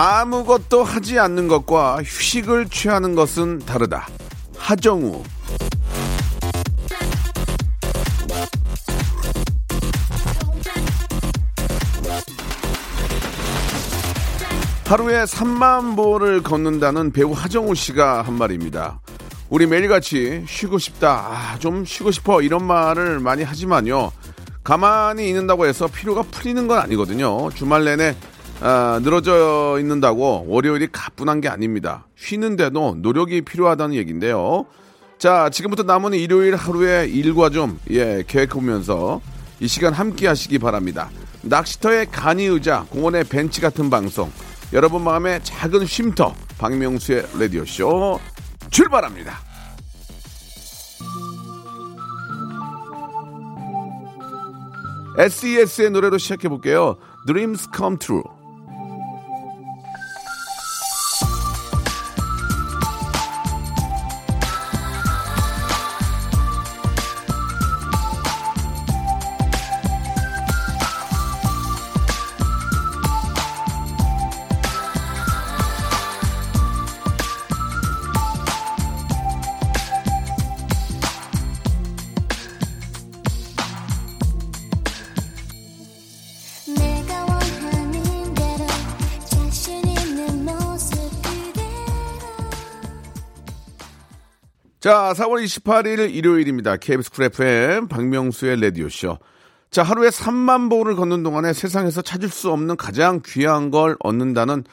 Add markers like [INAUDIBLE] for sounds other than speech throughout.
아무것도 하지 않는 것과 휴식을 취하는 것은 다르다 하정우 하루에 3만 보를 걷는다는 배우 하정우 씨가 한 말입니다. 우리 매일같이 쉬고 싶다, 아, 좀 쉬고 싶어 이런 말을 많이 하지만요. 가만히 있는다고 해서 피로가 풀리는 건 아니거든요. 주말 내내 아, 늘어져 있는다고 월요일이 가뿐한 게 아닙니다. 쉬는데도 노력이 필요하다는 얘기인데요. 자, 지금부터 남은 일요일 하루에 일과 좀 예, 계획해 보면서 이 시간 함께 하시기 바랍니다. 낚시터의 간이 의자, 공원의 벤치 같은 방송. 여러분 마음의 작은 쉼터 박명수의 라디오 쇼 출발합니다. SES의 노래로 시작해 볼게요. Dreams Come True. 자, 4월 28일 일요일입니다. KBS 쿨 FM 박명수의 라디오쇼. 자, 하루에 3만 보를 걷는 동안에 세상에서 찾을 수 없는 가장 귀한 걸 얻는다는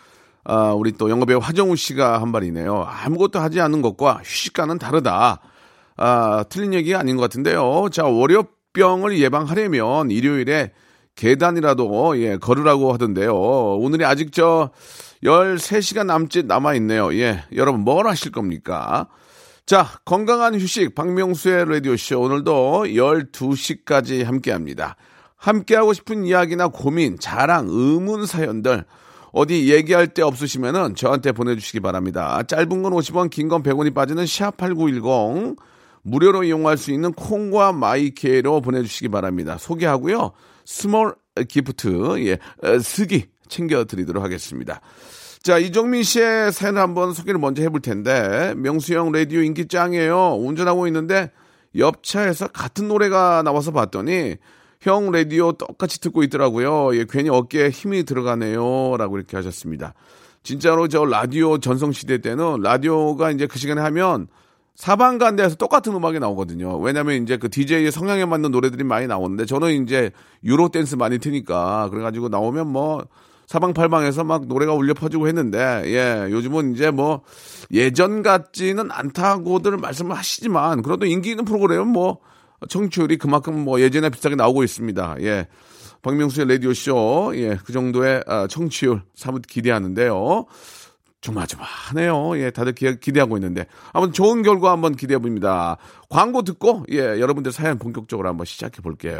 아, 우리 또 영어배우 화정우 씨가 한 말이네요. 아무것도 하지 않는 것과 휴식과는 다르다. 아, 틀린 얘기가 아닌 것 같은데요. 자, 월요병을 예방하려면 일요일에 계단이라도 예, 걸으라고 하던데요. 오늘이 아직 저 13시간 남짓 남아 있네요. 예. 여러분 뭘 하실 겁니까? 자, 건강한 휴식 박명수의 라디오 쇼 오늘도 12시까지 함께 합니다. 함께 하고 싶은 이야기나 고민, 자랑, 의문 사연들 어디 얘기할 데 없으시면은 저한테 보내주시기 바랍니다. 짧은 건 50원, 긴 건 100원이 빠지는 샵8910 무료로 이용할 수 있는 콩과 마이케로 보내주시기 바랍니다. 소개하고요. small gift, 예, 어, 스기 챙겨드리도록 하겠습니다. 자, 이종민 씨의 사연을 한번 소개를 먼저 해볼 텐데, 명수 형 라디오 인기 짱이에요. 운전하고 있는데, 옆차에서 같은 노래가 나와서 봤더니, 형 라디오 똑같이 듣고 있더라고요. 예, 괜히 어깨에 힘이 들어가네요. 라고 이렇게 하셨습니다. 진짜로 저 라디오 전성시대 때는 라디오가 이제 그 시간에 하면 사방간대에서 똑같은 음악이 나오거든요. 왜냐면 이제 그 DJ의 성향에 맞는 노래들이 많이 나오는데 저는 이제 유로 댄스 많이 트니까 그래가지고 나오면 뭐 사방팔방에서 막 노래가 울려 퍼지고 했는데 예 요즘은 이제 뭐 예전 같지는 않다고들 말씀을 하시지만 그래도 인기 있는 프로그램은 뭐 청취율이 그만큼 뭐 예전에 비슷하게 나오고 있습니다. 예. 박명수의 라디오 쇼, 예, 그 정도의 아, 청취율 사뭇 기대하는데요. 조마조마하네요. 예, 다들 기, 기대하고 있는데. 아무튼 좋은 결과 한번 기대해 봅니다. 광고 듣고, 예, 여러분들 사연 본격적으로 한번 시작해 볼게요.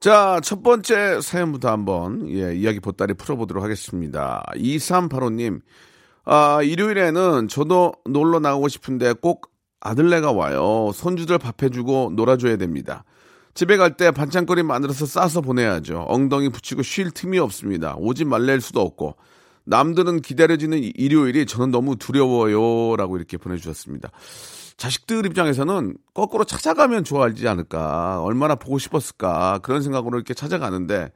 자, 첫 번째 사연부터 한번, 예, 이야기 보따리 풀어보도록 하겠습니다. 2385님, 아, 일요일에는 저도 놀러 나가고 싶은데 꼭 아들네가 와요. 손주들 밥 해주고 놀아줘야 됩니다. 집에 갈 때 반찬거리 만들어서 싸서 보내야죠. 엉덩이 붙이고 쉴 틈이 없습니다. 오지 말랄 수도 없고. 남들은 기다려지는 이- 일요일이 저는 너무 두려워요. 라고 이렇게 보내주셨습니다. 자식들 입장에서는 거꾸로 찾아가면 좋아하지 않을까. 얼마나 보고 싶었을까. 그런 생각으로 이렇게 찾아가는데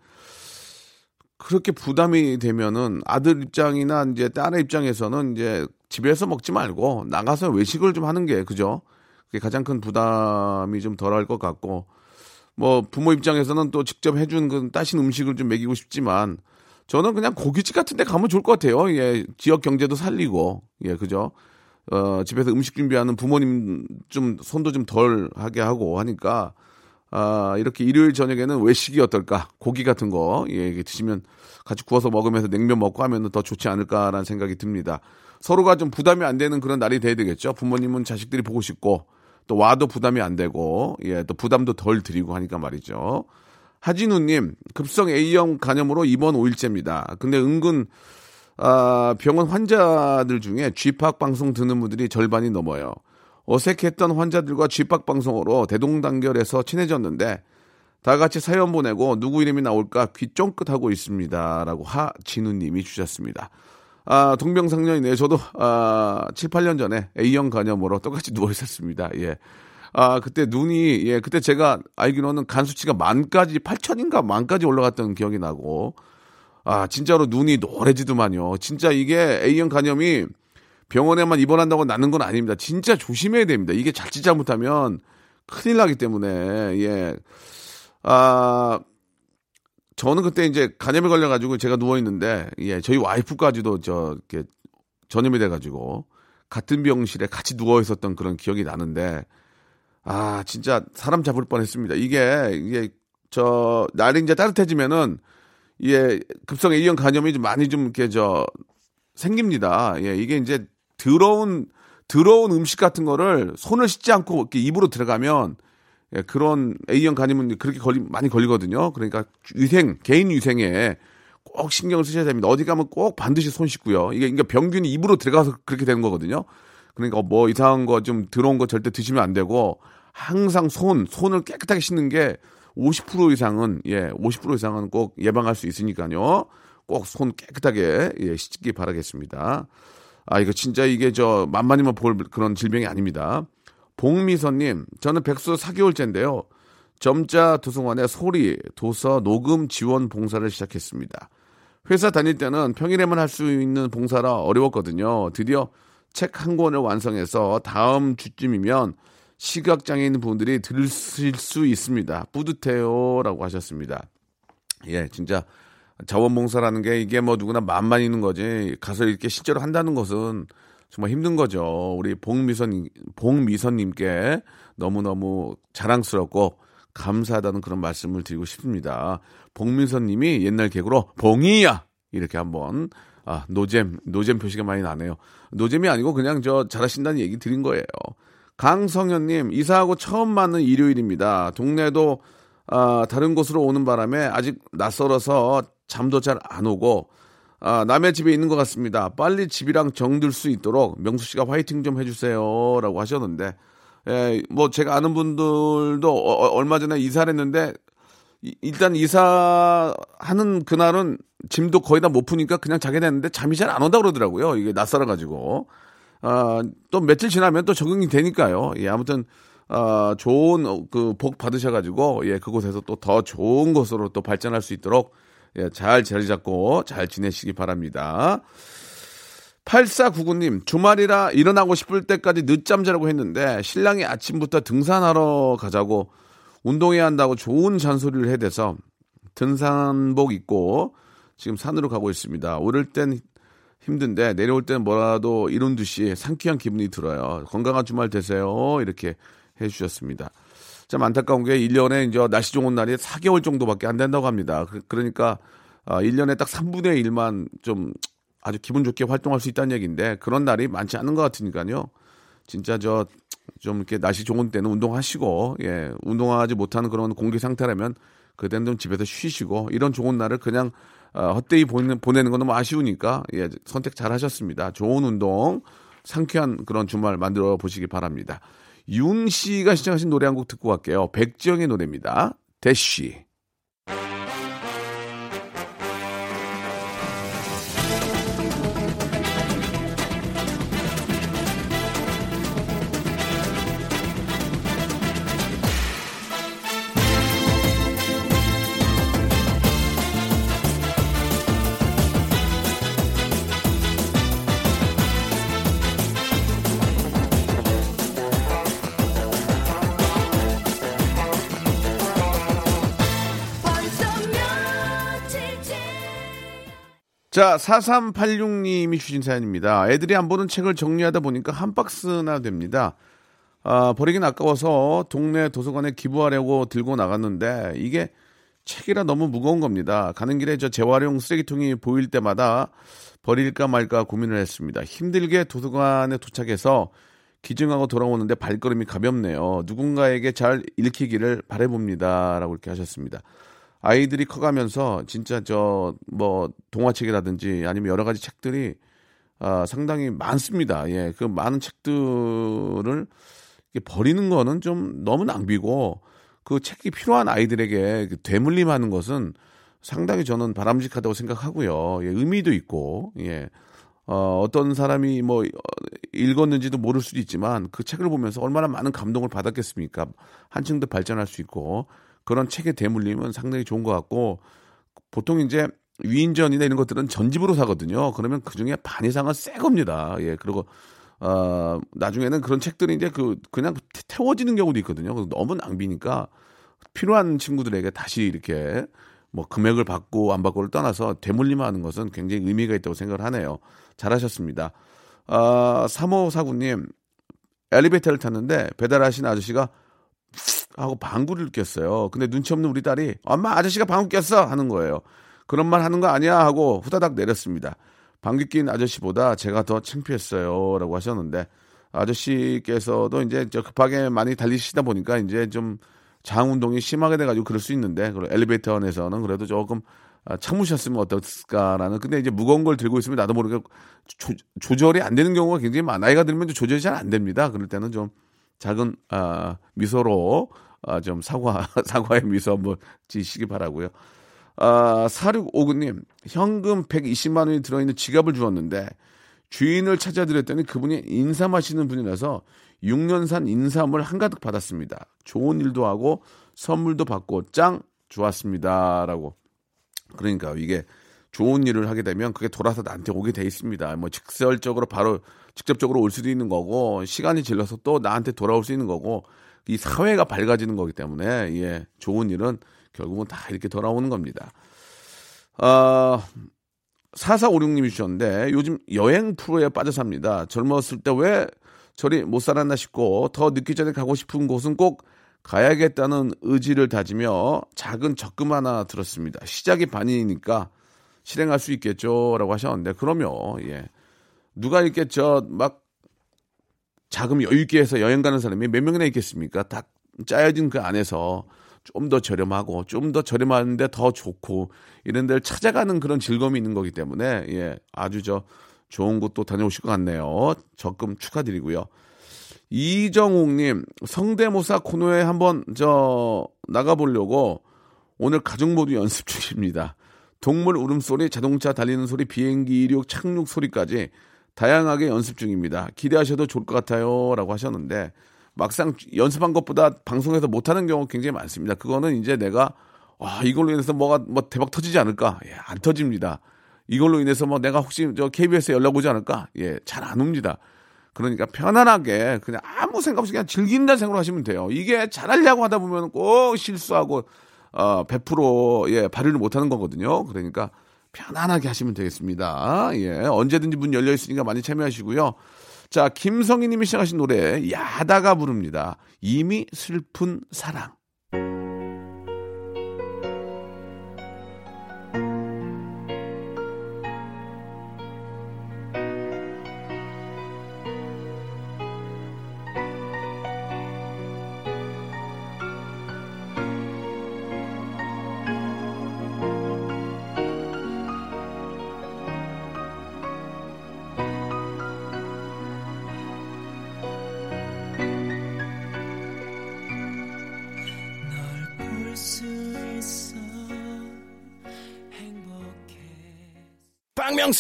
그렇게 부담이 되면은 아들 입장이나 이제 딸의 입장에서는 이제 집에서 먹지 말고 나가서 외식을 좀 하는 게 그죠? 그게 가장 큰 부담이 좀 덜할 것 같고 뭐 부모 입장에서는 또 직접 해준 그 따신 음식을 좀 먹이고 싶지만 저는 그냥 고깃집 같은 데 가면 좋을 것 같아요. 예, 지역 경제도 살리고 예, 그죠? 어, 집에서 음식 준비하는 부모님 좀 손도 좀 덜 하게 하고 하니까 아, 이렇게 일요일 저녁에는 외식이 어떨까? 고기 같은 거, 예, 드시면 같이 구워서 먹으면서 냉면 먹고 하면 더 좋지 않을까라는 생각이 듭니다. 서로가 좀 부담이 안 되는 그런 날이 돼야 되겠죠. 부모님은 자식들이 보고 싶고, 또 와도 부담이 안 되고, 예, 또 부담도 덜 드리고 하니까 말이죠. 하진우님, 급성 A형 간염으로 입원 5일째입니다. 근데 은근, 아, 병원 환자들 중에 쥐팍 방송 듣는 분들이 절반이 넘어요. 어색했던 환자들과 쥐팍 방송으로 대동단결해서 친해졌는데 다 같이 사연 보내고 누구 이름이 나올까 귀 쫑긋하고 있습니다 라고 하진우님이 주셨습니다. 아 동병상련이네요. 저도 아 7, 8년 전에 A형 간염으로 똑같이 누워 있었습니다. 예. 아 그때 눈이 예 그때 제가 알기로는 간 수치가 만까지 8천인가 만까지 올라갔던 기억이 나고 아 진짜로 눈이 노래지더만요. 진짜 이게 A형 간염이 병원에만 입원한다고 낫는 건 아닙니다. 진짜 조심해야 됩니다. 이게 자칫 잘못하면 큰일 나기 때문에, 예. 아, 저는 그때 이제 간염에 걸려가지고 제가 누워있는데, 예, 저희 와이프까지도 저, 이렇게 전염이 돼가지고, 같은 병실에 같이 누워 있었던 그런 기억이 나는데, 아, 진짜 사람 잡을 뻔 했습니다. 이게, 이게, 저, 날이 이제 따뜻해지면은, 예, 급성 A형 간염이 좀 많이 좀 이렇게 저, 생깁니다. 예, 이게 이제 더러운 더러운 음식 같은 거를 손을 씻지 않고 이렇게 입으로 들어가면 예, 그런 A형 간염은 그렇게 걸리 많이 걸리거든요. 그러니까 위생 개인 위생에 꼭 신경을 쓰셔야 됩니다. 어디 가면 꼭 반드시 손 씻고요. 이게 그러니까 병균이 입으로 들어가서 그렇게 되는 거거든요. 그러니까 뭐 이상한 거좀 들어온 거 절대 드시면 안 되고 항상 손 손을 깨끗하게 씻는 게 50% 이상은 예, 50% 이상은 꼭 예방할 수 있으니까요. 꼭 손 깨끗하게 예, 씻기 바라겠습니다. 아 이거 진짜 이게 저 만만히만 볼 그런 질병이 아닙니다. 봉미선님, 저는 백수 4개월째인데요. 점자 도서관에 소리, 도서, 녹음 지원 봉사를 시작했습니다. 회사 다닐 때는 평일에만 할 수 있는 봉사라 어려웠거든요. 드디어 책 한 권을 완성해서 다음 주쯤이면 시각장애인 분들이 들으실 수 있습니다. 뿌듯해요. 라고 하셨습니다. 예, 진짜 자원봉사라는 게 이게 뭐 누구나 마음만 있는 거지 가서 이렇게 실제로 한다는 것은 정말 힘든 거죠. 우리 봉미선 봉미선님께 너무 너무 자랑스럽고 감사하다는 그런 말씀을 드리고 싶습니다. 봉미선님이 옛날 개그로 봉이야 이렇게 한번 아 노잼 노잼 표시가 많이 나네요. 노잼이 아니고 그냥 저 잘하신다는 얘기 드린 거예요. 강성현님 이사하고 처음 맞는 일요일입니다. 동네도 아, 다른 곳으로 오는 바람에 아직 낯설어서 잠도 잘 안 오고 아, 남의 집에 있는 것 같습니다. 빨리 집이랑 정들 수 있도록 명수 씨가 화이팅 좀 해주세요라고 하셨는데, 예, 뭐 제가 아는 분들도 어, 어, 얼마 전에 이사를 했는데 이- 일단 이사하는 그날은 짐도 거의 다 못 푸니까 그냥 자게 됐는데 잠이 잘 안 온다 그러더라고요. 이게 낯설어 가지고. 아, 또 며칠 지나면 또 적응이 되니까요. 예, 아무튼 아, 좋은 그 복 받으셔 가지고 예, 그곳에서 또 더 좋은 곳으로 또 발전할 수 있도록 예, 잘 자리 잡고 잘 지내시기 바랍니다. 8499님, 주말이라 일어나고 싶을 때까지 늦잠 자려고 했는데 신랑이 아침부터 등산하러 가자고 운동해야 한다고 좋은 잔소리를 해대서 등산복 입고 지금 산으로 가고 있습니다. 오를 땐 힘든데 내려올 땐 뭐라도 이룬 듯이 상쾌한 기분이 들어요. 건강한 주말 되세요. 이렇게 해주셨습니다. 참 안타까운 게 1년에 이제 날씨 좋은 날이 4개월 정도밖에 안 된다고 합니다. 그- 그러니까 아, 1년에 딱 3분의 1만 좀 아주 기분 좋게 활동할 수 있다는 얘기인데 그런 날이 많지 않은 것 같으니까요. 진짜 저 좀 이렇게 날씨 좋은 때는 운동하시고 예 운동하지 못하는 그런 공기 상태라면 그때는 좀 집에서 쉬시고 이런 좋은 날을 그냥 어, 헛되이 보내는, 보내는 건 너무 아쉬우니까 예 선택 잘 하셨습니다. 좋은 운동 상쾌한 그런 주말 만들어 보시기 바랍니다. 윤 씨가 시청하신 노래 한 곡 듣고 갈게요. 백지영의 노래입니다. 대쉬. 자, 4386님이 주신 사연입니다. 애들이 안 보는 책을 정리하다 보니까 한 박스나 됩니다. 아, 버리긴 아까워서 동네 도서관에 기부하려고 들고 나갔는데 이게 책이라 너무 무거운 겁니다. 가는 길에 저 재활용 쓰레기통이 보일 때마다 버릴까 말까 고민을 했습니다. 힘들게 도서관에 도착해서 기증하고 돌아오는데 발걸음이 가볍네요. 누군가에게 잘 읽히기를 바래봅니다. 라고 이렇게 하셨습니다. 아이들이 커가면서 진짜 저 뭐 동화책이라든지 아니면 여러 가지 책들이 아, 상당히 많습니다. 예, 그 많은 책들을 버리는 거는 좀 너무 낭비고 그 책이 필요한 아이들에게 그 되물림하는 것은 상당히 저는 바람직하다고 생각하고요. 예, 의미도 있고, 예. 어, 어떤 사람이 뭐 어, 읽었는지도 모를 수도 있지만 그 책을 보면서 얼마나 많은 감동을 받았겠습니까? 한층 더 발전할 수 있고 그런 책의 대물림은 상당히 좋은 것 같고 보통 이제 위인전이나 이런 것들은 전집으로 사거든요. 그러면 그 중에 반 이상은 새 겁니다. 예, 그리고 어, 나중에는 그런 책들이 이제 그 그냥 태- 태워지는 경우도 있거든요. 너무 낭비니까 필요한 친구들에게 다시 이렇게 뭐 금액을 받고 안 받고를 떠나서 되물림하는 것은 굉장히 의미가 있다고 생각을 하네요. 잘하셨습니다. 아, 3549님, 엘리베이터를 탔는데 배달하신 아저씨가 하고 방구를 꼈어요. 근데 눈치 없는 우리 딸이 엄마 아저씨가 방구 꼈어 하는 거예요. 그런 말 하는 거 아니야 하고 후다닥 내렸습니다. 방귀 낀 아저씨보다 제가 더 창피했어요 라고 하셨는데 아저씨께서도 이제 저 급하게 많이 달리시다 보니까 이제 좀 장 운동이 심하게 돼가지고 그럴 수 있는데 그리고 엘리베이터 안에서는 그래도 조금 아, 참으셨으면 어떨까라는 근데 이제 무거운 걸 들고 있으면 나도 모르게 조, 조절이 안 되는 경우가 굉장히 많아 나이가 들면 좀 조절이 잘 안 됩니다 그럴 때는 좀 작은 아, 미소로 아, 좀 사과 [LAUGHS] 사과의 미소 한번 지시기 바라고요. 아, 4659님 현금 120만 원이 들어있는 지갑을 주었는데 주인을 찾아드렸더니 그분이 인삼하시는 분이라서 6년 산 인삼을 한가득 받았습니다. 좋은 일도 하고 선물도 받고 짱 좋았습니다라고. 그러니까 이게 좋은 일을 하게 되면 그게 돌아서 나한테 오게 돼 있습니다. 뭐 직설적으로 바로 직접적으로 올 수도 있는 거고 시간이 질러서 또 나한테 돌아올 수 있는 거고 이 사회가 밝아지는 거기 때문에 예 좋은 일은 결국은 다 이렇게 돌아오는 겁니다. 아 4456님이 주셨는데 요즘 여행 프로에 빠져 삽니다. 젊었을 때 왜 저리 못 살았나 싶고 더 늦기 전에 가고 싶은 곳은 꼭 가야겠다는 의지를 다지며 작은 적금 하나 들었습니다. 시작이 반이니까 실행할 수 있겠죠라고 하셨는데 그러면 예 누가 이렇게 저 막 자금 여유 있게 해서 여행 가는 사람이 몇 명이나 있겠습니까? 다 짜여진 그 안에서 좀 더 저렴하고 좀 더 저렴한데 더 좋고 이런 데를 찾아가는 그런 즐거움이 있는 거기 때문에 예 아주 저 좋은 곳도 다녀오실 것 같네요. 적금 축하드리고요. 이정옥님 성대모사 코너에 한번 저 나가보려고 오늘 가족 모두 연습 중입니다. 동물 울음소리, 자동차 달리는 소리, 비행기 이륙, 착륙 소리까지 다양하게 연습 중입니다. 기대하셔도 좋을 것 같아요. 라고 하셨는데, 막상 연습한 것보다 방송에서 못하는 경우 굉장히 많습니다. 그거는 이제 내가, 와, 이걸로 인해서 뭐가, 뭐 대박 터지지 않을까? 예, 안 터집니다. 이걸로 인해서 뭐 내가 혹시 저 KBS에 연락 오지 않을까? 예, 잘 안 옵니다. 그러니까 편안하게 그냥 아무 생각 없이 그냥 즐긴다는 생각으로 하시면 돼요. 이게 잘하려고 하다 보면 꼭 실수하고 어, 100% 예, 발휘를 못 하는 거거든요. 그러니까 편안하게 하시면 되겠습니다. 예, 언제든지 문 열려 있으니까 많이 참여하시고요. 자, 김성희 님이 시작하신 노래 야다가 부릅니다. 이미 슬픈 사랑.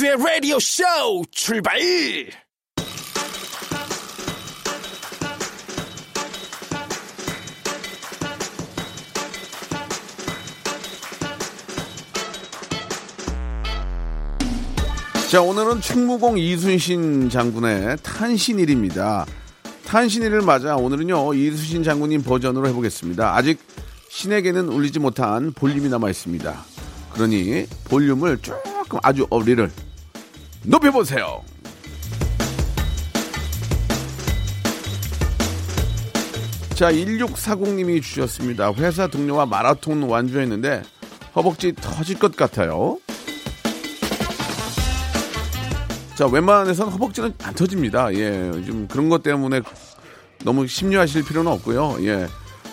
박명수의 라디오 쇼 출발! 자, 오늘은 충무공 이순신 장군의 탄신일입니다. 탄신일을 맞아 오늘은요, 이순신 장군님 버전으로 해보겠습니다. 아직 신에게는 울리지 못한 볼륨이 남아 있습니다. 그러니 볼륨을 그럼 아주 어리를 높여보세요. 자, 1640님이 주셨습니다. 회사 동료와 마라톤 완주했는데 허벅지 터질 것 같아요. 자, 웬만해서는 허벅지는 안 터집니다. 예, 좀 그런 것 때문에 너무 심려하실 필요는 없고요. 예.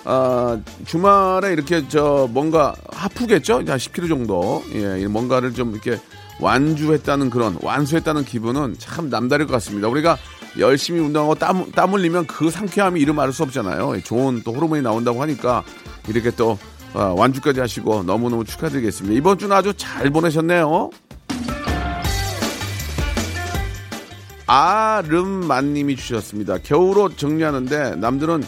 아, 주말에 이렇게 저 뭔가 하프겠죠? 한 10kg 정도. 예, 이 뭔가를 좀 이렇게 완주했다는 그런 완수했다는 기분은 참 남다를 것 같습니다. 우리가 열심히 운동하고 땀, 땀 흘리면 그 상쾌함이 이름 말할 수 없잖아요. 예, 좋은 또 호르몬이 나온다고 하니까 이렇게 또 아, 완주까지 하시고 너무너무 축하드리겠습니다. 이번 주는 아주 잘 보내셨네요. 아름만님이 주셨습니다. 겨울옷 정리하는데 남들은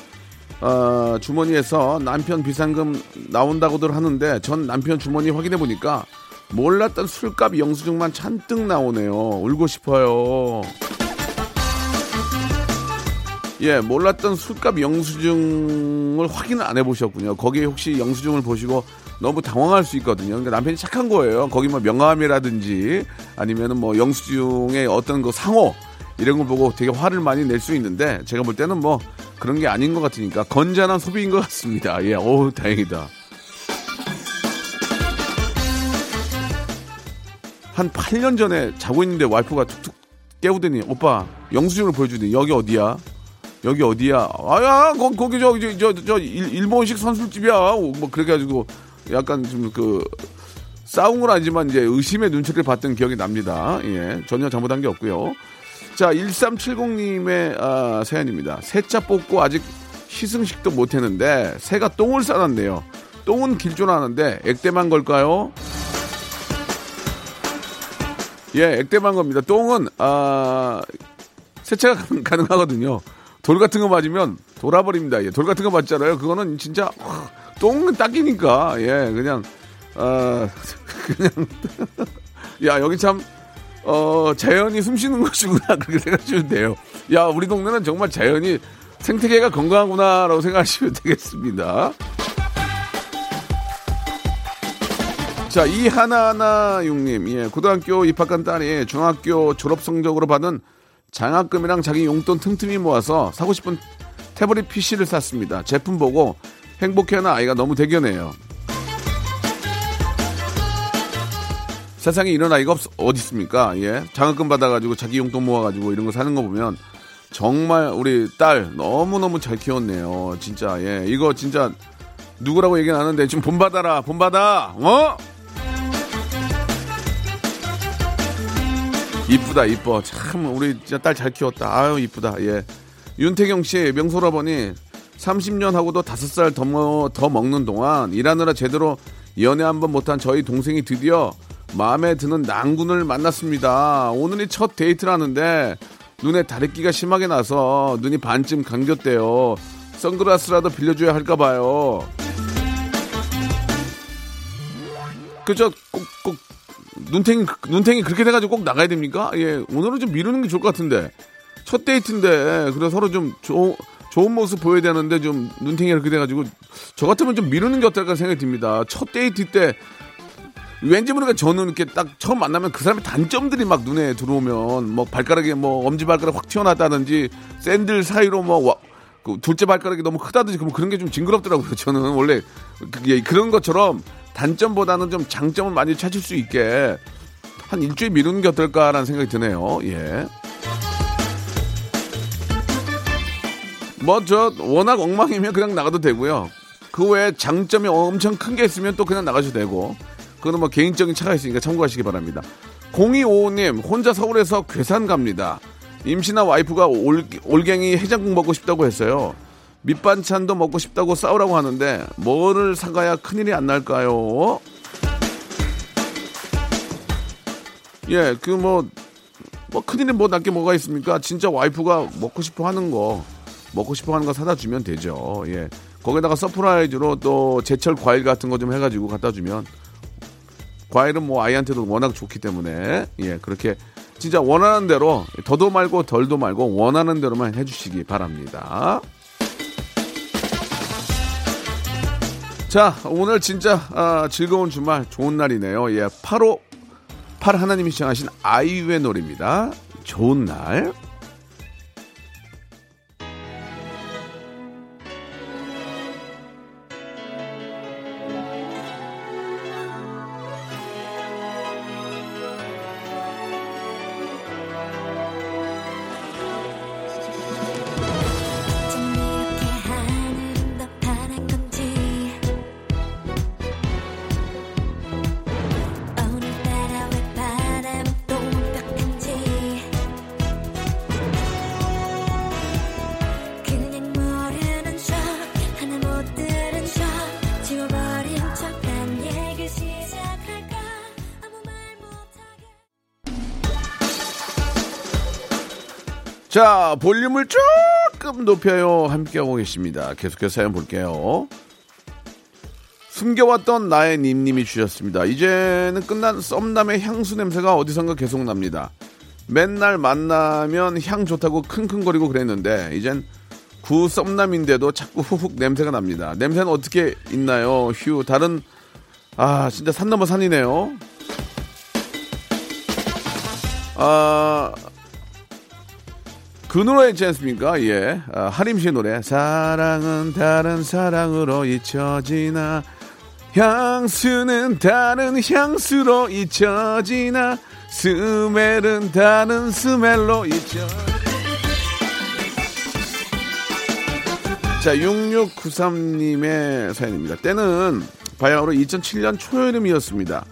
어, 주머니에서 남편 비상금 나온다고들 하는데 전 남편 주머니 확인해 보니까 몰랐던 술값 영수증만 잔뜩 나오네요. 울고 싶어요. 예, 몰랐던 술값 영수증을 확인을 안 해보셨군요. 거기에 혹시 영수증을 보시고 너무 당황할 수 있거든요. 그러니까 남편이 착한 거예요. 거기 뭐 명함이라든지 아니면은 뭐 영수증의 어떤 그 상호 이런 걸 보고 되게 화를 많이 낼 수 있는데 제가 볼 때는 뭐 그런 게 아닌 것 같으니까 건전한 소비인 것 같습니다. 예, 어우 다행이다. 한 8년 전에 자고 있는데 와이프가 툭툭 깨우더니 오빠 영수증을 보여주더니 여기 어디야? 여기 어디야? 아야 거, 거기 저기 저, 저, 저 일- 일본식 선술집이야. 뭐 그렇게 가지고 약간 좀그건 아니지만 이제 의심의 눈초리를 봤던 기억이 납니다. 예, 전혀 잘못한 게 없고요. 자, 1370님의 아, 사연입니다. 새차 뽑고 아직 시승식도 못 했는데 새가 똥을 싸놨네요. 똥은 길조나는데 액땜한 걸까요? 예, 액땜한 겁니다. 똥은 아, 세차가 [LAUGHS] 가능 하거든요. 돌 같은 거 맞으면 돌아버립니다. 예, 돌 같은 거 맞잖아요. 그거는 진짜 와, 똥은 닦이니까 예, 그냥 아, [LAUGHS] 그냥 [LAUGHS] 야 여기 참 어, 자연이 숨쉬는 곳이구나 그렇게 생각하시면 돼요. 야 우리 동네는 정말 자연이 생태계가 건강하구나라고 생각하시면 되겠습니다. 자, 이 하나하나육님, 예, 고등학교 입학한 딸이 중학교 졸업 성적으로 받은 장학금이랑 자기 용돈 틈틈이 모아서 사고 싶은 태블릿 PC를 샀습니다. 제품 보고 행복해하는 아이가 너무 대견해요. 세상에 이런 아이가 없, 어디 있습니까? 예. 장학금 받아가지고 자기 용돈 모아가지고 이런 거 사는 거 보면 정말 우리 딸 너무너무 잘 키웠네요. 진짜, 예. 이거 진짜 누구라고 얘기는 안 하는데 지금 본받아라, 본받아, 어? 이쁘다, 이뻐. 참, 우리 딸 잘 키웠다. 아유, 이쁘다, 예. 윤태경 씨, 명소라버니 30년 하고도 5살 더, 먹- 더 먹는 동안 일하느라 제대로 연애 한 번 못한 저희 동생이 드디어 마음에 드는 낭군을 만났습니다. 오늘이 첫 데이트라는데 눈에 다래끼가 심하게 나서 눈이 반쯤 감겼대요. 선글라스라도 빌려줘야 할까봐요. 그저 꼭, 꼭, 눈탱이, 눈탱이 그렇게 돼가지고 꼭 나가야 됩니까? 예, 오늘은 좀 미루는 게 좋을 것 같은데. 첫 데이트인데, 그래 서로 좀 조, 좋은 모습 보여야 되는데 좀 눈탱이가 그렇게 돼가지고 저 같으면 좀 미루는 게 어떨까 생각이 듭니다. 첫 데이트 때 왠지 모르게 저는 이렇게 딱 처음 만나면 그 사람의 단점들이 막 눈에 들어오면 뭐 발가락에 뭐 엄지 발가락 확 튀어나왔다든지 샌들 사이로 뭐 와, 그 둘째 발가락이 너무 크다든지 그럼 그런 게 좀 징그럽더라고요. 저는 원래 그게 그런 것처럼 단점보다는 좀 장점을 많이 찾을 수 있게 한 일주일 미루는 게 어떨까라는 생각이 드네요. 예. 뭐 저 워낙 엉망이면 그냥 나가도 되고요. 그 외에 장점이 엄청 큰 게 있으면 또 그냥 나가셔도 되고 그거는 뭐 개인적인 차가 있으니까 참고하시기 바랍니다. 0255님 혼자 서울에서 괴산 갑니다. 임신한 와이프가 올, 올갱이 해장국 먹고 싶다고 했어요. 밑반찬도 먹고 싶다고 사오라고 하는데 뭐를 사가야 큰일이 안 날까요? 예, 그 뭐 뭐 큰일이 뭐날게 뭐가 있습니까? 진짜 와이프가 먹고 싶어 하는 거 먹고 싶어 하는 거 사다 주면 되죠. 예. 거기다가 surprise로 또 제철 과일 같은 거 좀 해가지고 갖다 주면 과일은 뭐 아이한테도 워낙 좋기 때문에 예 그렇게 진짜 원하는 대로 더도 말고 덜도 말고 원하는 대로만 해주시기 바랍니다. 자 오늘 진짜 아, 즐거운 주말 좋은 날이네요. 예 8호 팔 하나님이 시청하신 아이유의 노래입니다. 좋은 날. 자, 볼륨을 조금 높여요. 함께하고 계십니다. 계속해서 사연 볼게요. 숨겨왔던 나의 님님이 주셨습니다. 이제는 끝난 썸남의 향수 냄새가 어디선가 계속 납니다. 맨날 만나면 향 좋다고 킁킁거리고 그랬는데 이젠 구 썸남인데도 자꾸 후훅 냄새가 납니다. 냄새는 어떻게 있나요? 휴 다른 아 진짜 산 넘어 산이네요. 아 그 노래 있지 않습니까? 예. 아, 하림 씨의 노래. 사랑은 다른 사랑으로 잊혀지나. 향수는 다른 향수로 잊혀지나. 스멜은 다른 스멜로 잊혀. 자, 6693님의 사연입니다. 때는 바야흐로 2007년 초여름이었습니다.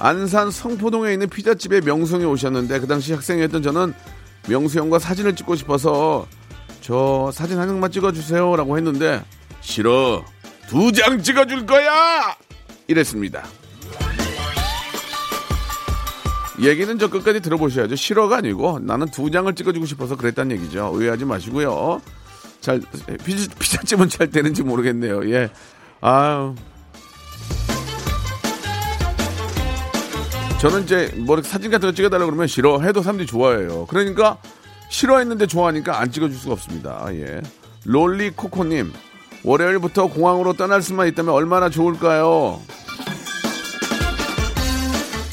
안산 성포동에 있는 피자집에 명성이 오셨는데 그 당시 학생이었던 저는 명수 형과 사진을 찍고 싶어서 저 사진 한 장만 찍어주세요 라고 했는데 싫어. 두 장 찍어줄 거야! 이랬습니다. 얘기는 저 끝까지 들어보셔야죠. 싫어가 아니고 나는 두 장을 찍어주고 싶어서 그랬다는 얘기죠. 오해하지 마시고요. 잘 피자, 피자집은 잘 되는지 모르겠네요. 예. 아유 저는 이제 뭐 사진 같은 거 찍어달라고 그러면 싫어 해도 사람들이 좋아해요. 그러니까 싫어했는데 좋아하니까 안 찍어줄 수가 없습니다. 예. 롤리 코코님 월요일부터 공항으로 떠날 수만 있다면 얼마나 좋을까요?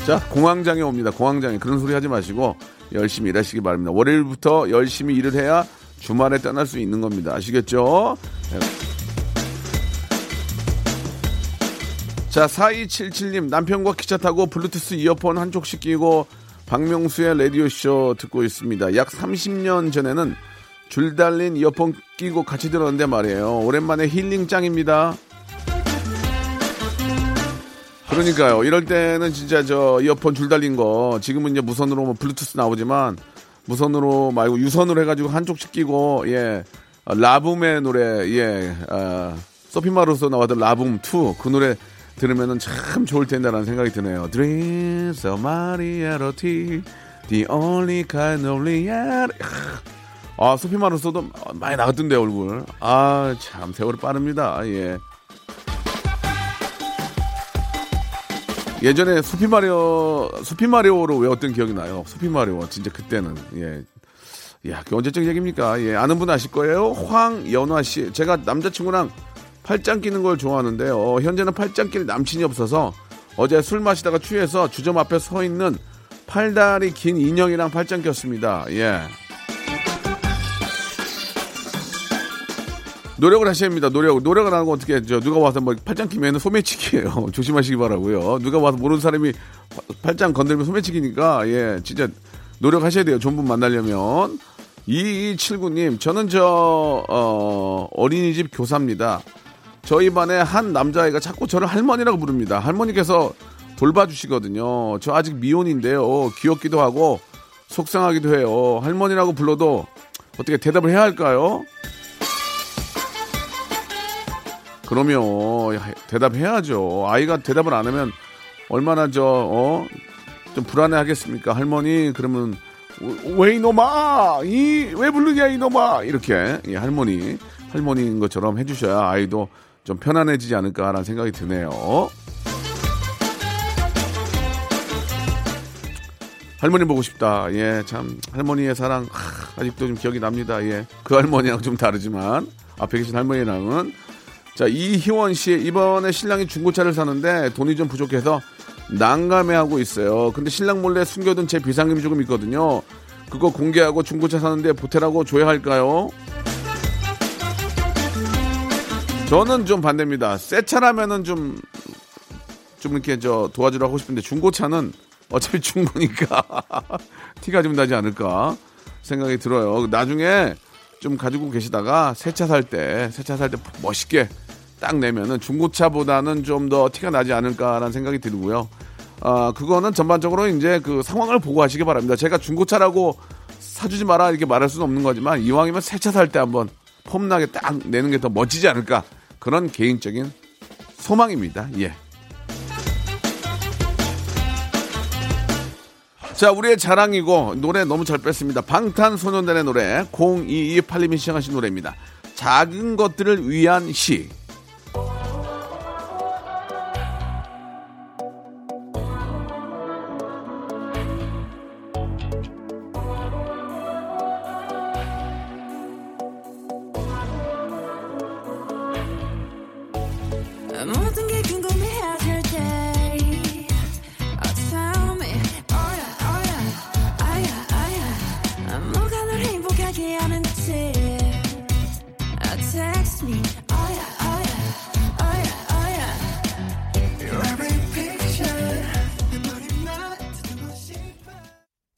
자 공황장애 옵니다. 공황장애 그런 소리 하지 마시고 열심히 일하시기 바랍니다. 월요일부터 열심히 일을 해야 주말에 떠날 수 있는 겁니다. 아시겠죠? 예. 자, 4277님, 남편과 기차 타고 블루투스 이어폰 한쪽씩 끼고 박명수의 라디오쇼 듣고 있습니다. 약 30년 전에는 줄 달린 이어폰 끼고 같이 들었는데 말이에요. 오랜만에 힐링 짱입니다. 그러니까요. 이럴 때는 진짜 저 이어폰 줄 달린 거 지금은 이제 무선으로 뭐 블루투스 나오지만 무선으로 말고 유선으로 해가지고 한쪽씩 끼고 예 어, 라붐의 노래 예 아, 소피마로서 나왔던 라붐 2 그 노래 들으면은 참 좋을 텐데라는 생각이 드네요. Dreams of Mariarotti, the only kind of reality. 아 소피마로서도 많이 나갔던데 얼굴. 아 참 세월이 빠릅니다. 예. 예전에 수피마리오 수피마리오로 외웠던 기억이 나요. 수피마리오 진짜 그때는 예. 야, 그 언제적 얘기입니까? 예, 아는 분 아실 거예요. 황연화 씨. 제가 남자친구랑 팔짱 끼는 걸 좋아하는데요. 현재는 팔짱 낄 남친이 없어서 어제 술 마시다가 취해서 주점 앞에 서 있는 팔다리 긴 인형이랑 팔짱 꼈습니다. 예. 노력을 하셔야 합니다. 노력. 노력을 안 하고 어떻게, 저, 누가 와서 뭐 팔짱 끼면 소매치기예요. [LAUGHS] 조심하시기 바라고요 누가 와서 모르는 사람이 파- 팔짱 건들면 소매치기니까, 예, 진짜 노력하셔야 돼요. 좋은 분 만나려면. 2279님, 저는 저, 어, 어린이집 교사입니다. 저희 반에 한 남자아이가 자꾸 저를 할머니라고 부릅니다. 할머니께서 돌봐주시거든요. 저 아직 미혼인데요. 귀엽기도 하고 속상하기도 해요. 할머니라고 불러도 어떻게 대답을 해야 할까요? 그러면 대답해야죠. 아이가 대답을 안 하면 얼마나 저, 어? 좀 불안해 하겠습니까? 할머니, 그러면 왜 이놈아! 이, 왜 부르냐, 이놈아! 이렇게, 이 할머니, 할머니인 것처럼 해주셔야 아이도 좀 편안해지지 않을까라는 생각이 드네요. 할머니 보고 싶다. 예, 참, 할머니의 사랑, 하, 아직도 좀 기억이 납니다. 예. 그 할머니랑 좀 다르지만, 앞에 계신 할머니랑은. 자, 이희원 씨, 이번에 신랑이 중고차를 사는데 돈이 좀 부족해서 난감해하고 있어요. 근데 신랑 몰래 숨겨둔 제 비상금이 조금 있거든요. 그거 공개하고 중고차 사는데 보태라고 줘야 할까요? 저는 좀 반대입니다. 새 차라면은 좀, 좀 이렇게 저 도와주려 하고 싶은데 중고차는 어차피 중고니까 [LAUGHS] 티가 좀 나지 않을까 생각이 들어요. 나중에 좀 가지고 계시다가 새 차 살 때, 새 차 살 때 멋있게 딱 내면은 중고차보다는 좀 더 티가 나지 않을까라는 생각이 들고요. 아, 그거는 전반적으로 이제 그 상황을 보고 하시기 바랍니다. 제가 중고차라고 사주지 마라 이렇게 말할 수는 없는 거지만 이왕이면 새 차 살 때 한번 폼나게 딱 내는 게 더 멋지지 않을까 그런 개인적인 소망입니다. 예. 자, 우리의 자랑이고 노래 너무 잘 뺐습니다. 방탄소년단의 노래 0228님이 시청하신 노래입니다. 작은 것들을 위한 시.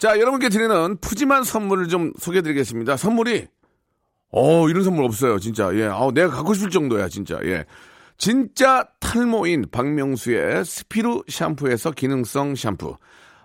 자, 여러분께 드리는 푸짐한 선물을 좀 소개해 드리겠습니다. 선물이, 어, 이런 선물 없어요, 진짜. 예. 아 내가 갖고 싶을 정도야, 진짜. 예. 진짜 탈모인 박명수의 스피루 샴푸에서 기능성 샴푸.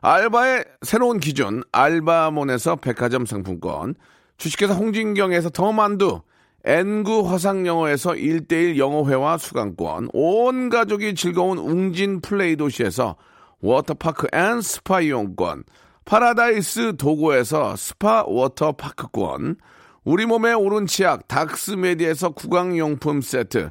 알바의 새로운 기준, 알바몬에서 백화점 상품권. 주식회사 홍진경에서 더 만두. N구 화상영어에서 1대1 영어회화 수강권. 온 가족이 즐거운 웅진 플레이 도시에서 워터파크 and 스파 이용권. 파라다이스 도고에서 스파 워터파크권. 우리 몸에 옳은 치약 닥스메디에서 구강용품 세트.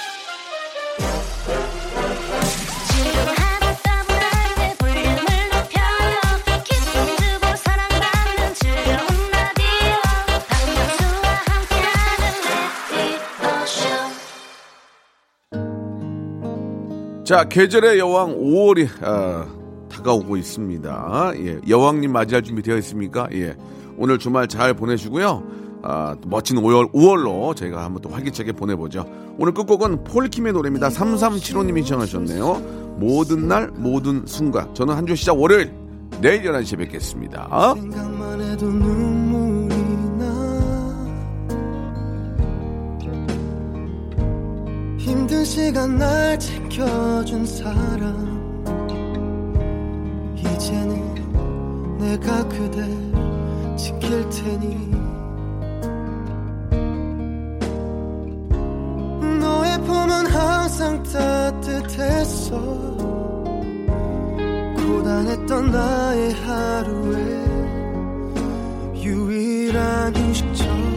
자, 계절의 여왕 5월이 아, 다가오고 있습니다. 예, 여왕님 맞이할 준비 되어 있습니까? 예, 오늘 주말 잘 보내시고요. 아, 또 멋진 5월, 5월로 저희가 한번 또 활기차게 보내보죠. 오늘 끝곡은 폴킴의 노래입니다. 3375님이 신청하셨네요. 모든 날, 모든 순간. 저는 한 주 시작 월요일, 내일 11시에 뵙겠습니다. 나 힘든 시간 날 지켜준 사람. 이제는 내가 그댈 지킬 테니. 너의 품은 항상 따뜻했어. 고단했던 나의 하루에 유일한 휴식처럼